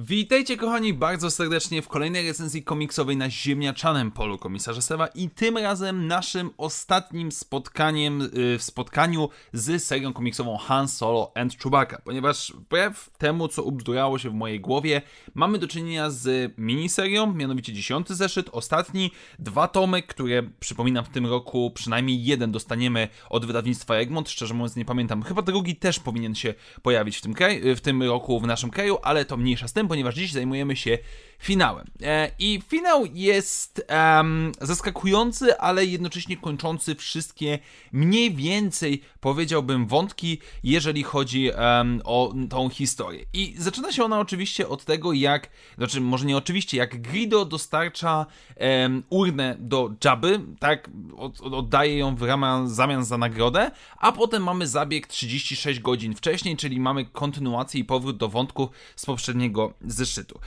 Witajcie kochani bardzo serdecznie w kolejnej recenzji komiksowej na ziemniaczanym polu komisarza Sewa i tym razem naszym ostatnim spotkaniem y, w spotkaniu z serią komiksową Han Solo and Chewbacca, ponieważ wbrew temu co ubzdurało się w mojej głowie mamy do czynienia z miniserią, mianowicie dziesiąty zeszyt, ostatni, dwa tomy, które przypominam w tym roku przynajmniej jeden dostaniemy od wydawnictwa Egmont, szczerze mówiąc nie pamiętam, chyba drugi też powinien się pojawić w tym, kraju, w tym roku w naszym kraju, ale to mniejsza z tym, ponieważ dziś zajmujemy się finałem. E, I finał jest um, zaskakujący, ale jednocześnie kończący wszystkie mniej więcej, powiedziałbym, wątki, jeżeli chodzi um, o tą historię. I zaczyna się ona oczywiście od tego, jak, znaczy może nie oczywiście, jak Grido dostarcza um, urnę do Jabby, tak, od, oddaje ją w ramach zamian za nagrodę, a potem mamy zabieg 36 godzin wcześniej, czyli mamy kontynuację i powrót do wątków z poprzedniego zeszytu.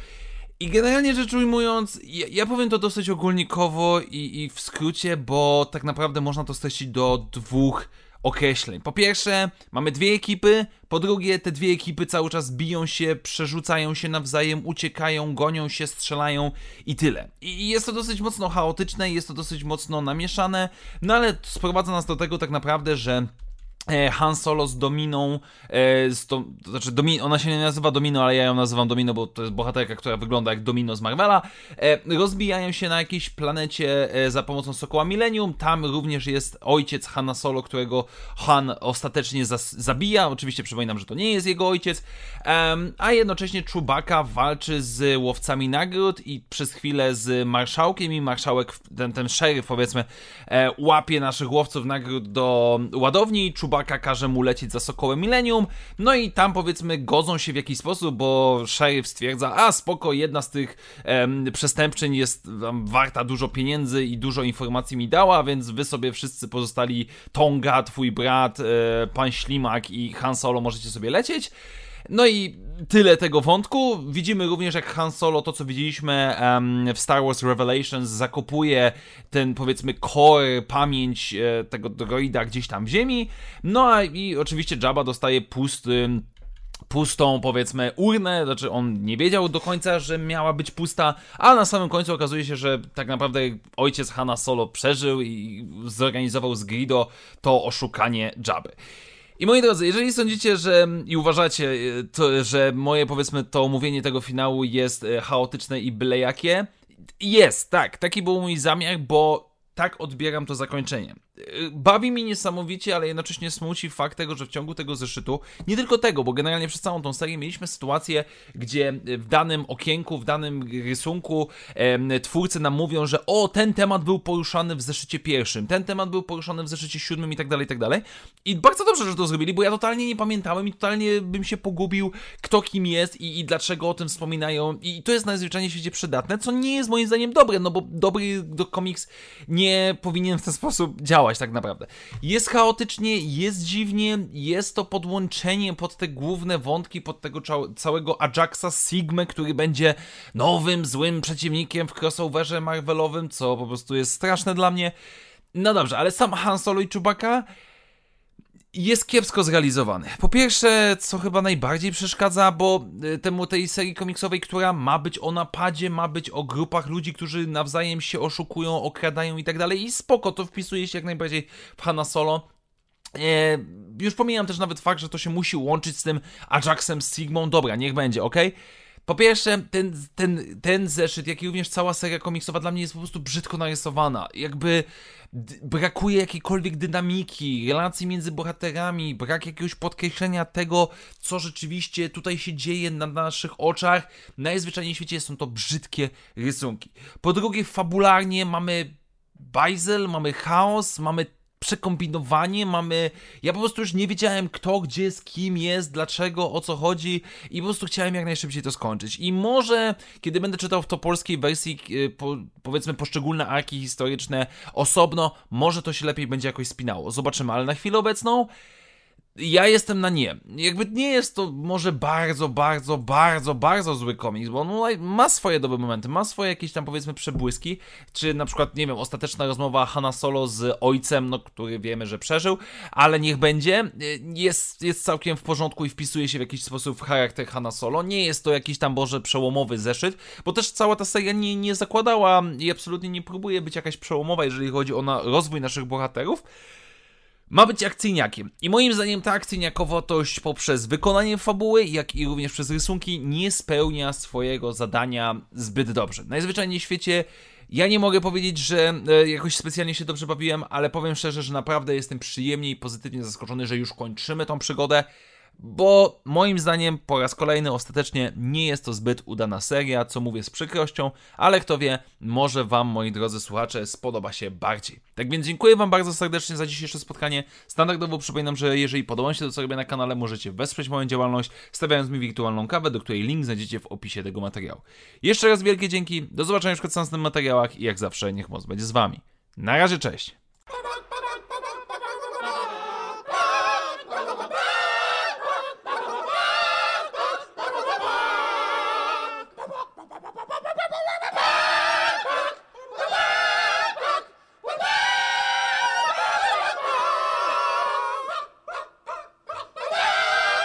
I generalnie rzecz ujmując, ja, ja powiem to dosyć ogólnikowo i, i w skrócie, bo tak naprawdę można to streścić do dwóch określeń. Po pierwsze, mamy dwie ekipy, po drugie, te dwie ekipy cały czas biją się, przerzucają się nawzajem, uciekają, gonią się, strzelają i tyle. I jest to dosyć mocno chaotyczne, jest to dosyć mocno namieszane, no ale sprowadza nas do tego tak naprawdę, że Han Solo z Dominą, e, z to, to znaczy ona się nie nazywa Domino, ale ja ją nazywam Domino, bo to jest bohaterka, która wygląda jak Domino z Marvela. E, rozbijają się na jakiejś planecie za pomocą Sokoła Millennium. Tam również jest ojciec Hanna Solo, którego Han ostatecznie zas, zabija. Oczywiście przypominam, że to nie jest jego ojciec. a jednocześnie Chewbacca walczy z łowcami nagród i przez chwilę z marszałkiem i marszałek, ten, ten szeryf powiedzmy, łapie naszych łowców nagród do ładowni. Chewbacca każe mu lecieć za Sokołem Millennium, no i tam powiedzmy godzą się w jakiś sposób, bo szeryf stwierdza, a spoko, jedna z tych em, przestępczyń jest warta dużo pieniędzy i dużo informacji mi dała, więc wy sobie wszyscy pozostali Tonga, twój brat, e, pan Ślimak i Han Solo możecie sobie lecieć. No i tyle tego wątku. Widzimy również, jak Han Solo, to co widzieliśmy w Star Wars Revelations, zakopuje ten, powiedzmy, core, pamięć e, tego droida gdzieś tam w ziemi. No a i oczywiście Jabba dostaje pusty pustą, powiedzmy, urnę, znaczy on nie wiedział do końca, że miała być pusta, a na samym końcu okazuje się, że tak naprawdę ojciec Hanna Solo przeżył i zorganizował z Grido to oszukanie Jabby. I moi drodzy, jeżeli sądzicie, że i uważacie, e, to, że moje powiedzmy to omówienie tego finału jest e, chaotyczne i byle jakie, jest, tak, taki był mój zamiar, bo tak odbieram to zakończenie. Bawi mi niesamowicie, ale jednocześnie smuci fakt tego, że w ciągu tego zeszytu, nie tylko tego, bo generalnie przez całą tą serię mieliśmy sytuację, gdzie w danym okienku, w danym rysunku twórcy nam mówią, że o, ten temat był poruszany w zeszycie pierwszym, ten temat był poruszany w zeszycie siódmym i tak dalej, i tak dalej. I bardzo dobrze, że to zrobili, bo ja totalnie nie pamiętałem i totalnie bym się pogubił, kto kim jest i, i dlaczego o tym wspominają. I to jest najzwyczajniej w świecie przydatne, co nie jest moim zdaniem dobre, no bo dobry do komiks nie powinien w ten sposób działać działać tak naprawdę. Jest chaotycznie, jest dziwnie, jest to podłączenie pod te główne wątki, pod tego całego Ajaxa Sigma, który będzie nowym, złym przeciwnikiem w crossoverze Marvelowym, co po prostu jest straszne dla mnie. No dobrze, ale sam Han Solo i Chewbacca jest kiepsko zrealizowany. Po pierwsze, co chyba najbardziej przeszkadza, bo y, temu tej serii komiksowej, która ma być o napadzie, ma być o grupach ludzi, którzy nawzajem się oszukują, okradają i tak dalej. I spoko, to wpisuje się jak najbardziej w Hanna Solo. E, już pomijam też nawet fakt, że to się musi łączyć z tym Ajaxem, z Sigmą. Dobra, niech będzie, ok? Po pierwsze, ten, ten, ten zeszyt, jak i również cała seria komiksowa dla mnie jest po prostu brzydko narysowana. Jakby brakuje jakiejkolwiek dynamiki, relacji między bohaterami, brak jakiegoś podkreślenia tego, co rzeczywiście tutaj się dzieje na naszych oczach. Najzwyczajniej w świecie są to brzydkie rysunki. Po drugie, fabularnie mamy bajzel, mamy chaos, mamy przekombinowanie, mamy... Ja po prostu już nie wiedziałem kto, gdzie, z kim jest, dlaczego, o co chodzi i po prostu chciałem jak najszybciej to skończyć. I może, kiedy będę czytał w to polskiej wersji, e, po, powiedzmy poszczególne arki historyczne osobno, może to się lepiej będzie jakoś spinało. Zobaczymy, ale na chwilę obecną ja jestem na nie. Jakby nie jest to może bardzo, bardzo, bardzo, bardzo zły komiks, bo on ma swoje dobre momenty, ma swoje jakieś tam powiedzmy przebłyski, czy na przykład, nie wiem, ostateczna rozmowa Hanna Solo z ojcem, no, który wiemy, że przeżył, ale niech będzie, jest, jest całkiem w porządku i wpisuje się w jakiś sposób w charakter Hanna Solo. Nie jest to jakiś tam, Boże, przełomowy zeszyt, bo też cała ta seria nie, nie zakładała i absolutnie nie próbuje być jakaś przełomowa, jeżeli chodzi o na rozwój naszych bohaterów ma być akcyjniakiem. I moim zdaniem ta akcyjniakowość poprzez wykonanie fabuły, jak i również przez rysunki nie spełnia swojego zadania zbyt dobrze. Najzwyczajniej w świecie ja nie mogę powiedzieć, że e, jakoś specjalnie się dobrze bawiłem, ale powiem szczerze, że naprawdę jestem przyjemnie i pozytywnie zaskoczony, że już kończymy tą przygodę bo moim zdaniem po raz kolejny ostatecznie nie jest to zbyt udana seria, co mówię z przykrością, ale kto wie, może Wam, moi drodzy słuchacze, spodoba się bardziej. Tak więc dziękuję Wam bardzo serdecznie za dzisiejsze spotkanie. Standardowo przypominam, że jeżeli podoba się to, co robię na kanale, możecie wesprzeć moją działalność, stawiając mi wirtualną kawę, do której link znajdziecie w opisie tego materiału. Jeszcze raz wielkie dzięki, do zobaczenia już w następnych materiałach i jak zawsze niech moc będzie z Wami. Na razie, cześć!